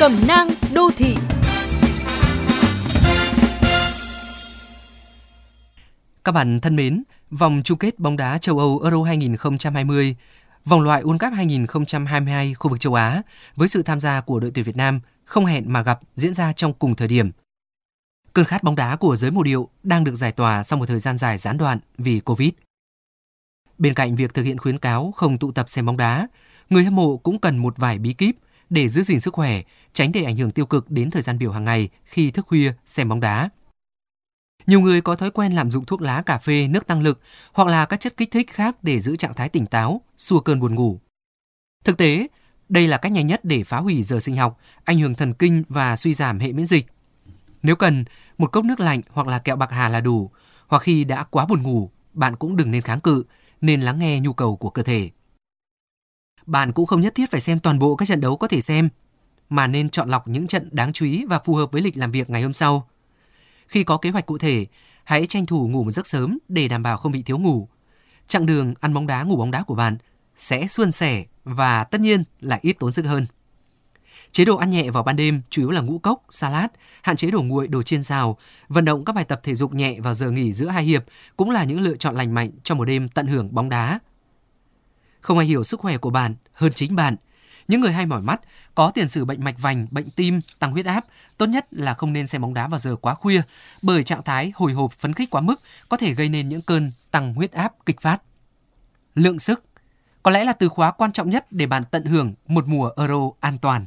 Cẩm nang đô thị Các bạn thân mến, vòng chung kết bóng đá châu Âu Euro 2020, vòng loại World Cup 2022 khu vực châu Á với sự tham gia của đội tuyển Việt Nam không hẹn mà gặp diễn ra trong cùng thời điểm. Cơn khát bóng đá của giới mộ điệu đang được giải tỏa sau một thời gian dài gián đoạn vì Covid. Bên cạnh việc thực hiện khuyến cáo không tụ tập xem bóng đá, người hâm mộ cũng cần một vài bí kíp để giữ gìn sức khỏe, tránh để ảnh hưởng tiêu cực đến thời gian biểu hàng ngày khi thức khuya xem bóng đá. Nhiều người có thói quen lạm dụng thuốc lá, cà phê, nước tăng lực hoặc là các chất kích thích khác để giữ trạng thái tỉnh táo, xua cơn buồn ngủ. Thực tế, đây là cách nhanh nhất để phá hủy giờ sinh học, ảnh hưởng thần kinh và suy giảm hệ miễn dịch. Nếu cần, một cốc nước lạnh hoặc là kẹo bạc hà là đủ, hoặc khi đã quá buồn ngủ, bạn cũng đừng nên kháng cự, nên lắng nghe nhu cầu của cơ thể. Bạn cũng không nhất thiết phải xem toàn bộ các trận đấu có thể xem, mà nên chọn lọc những trận đáng chú ý và phù hợp với lịch làm việc ngày hôm sau. Khi có kế hoạch cụ thể, hãy tranh thủ ngủ một giấc sớm để đảm bảo không bị thiếu ngủ. Chặng đường ăn bóng đá ngủ bóng đá của bạn sẽ suôn sẻ và tất nhiên là ít tốn sức hơn. Chế độ ăn nhẹ vào ban đêm chủ yếu là ngũ cốc, salad, hạn chế đồ nguội, đồ chiên xào, vận động các bài tập thể dục nhẹ vào giờ nghỉ giữa hai hiệp cũng là những lựa chọn lành mạnh cho một đêm tận hưởng bóng đá. Không ai hiểu sức khỏe của bạn hơn chính bạn. Những người hay mỏi mắt, có tiền sử bệnh mạch vành, bệnh tim, tăng huyết áp, tốt nhất là không nên xem bóng đá vào giờ quá khuya, bởi trạng thái hồi hộp phấn khích quá mức có thể gây nên những cơn tăng huyết áp kịch phát. Lượng sức có lẽ là từ khóa quan trọng nhất để bạn tận hưởng một mùa Euro an toàn.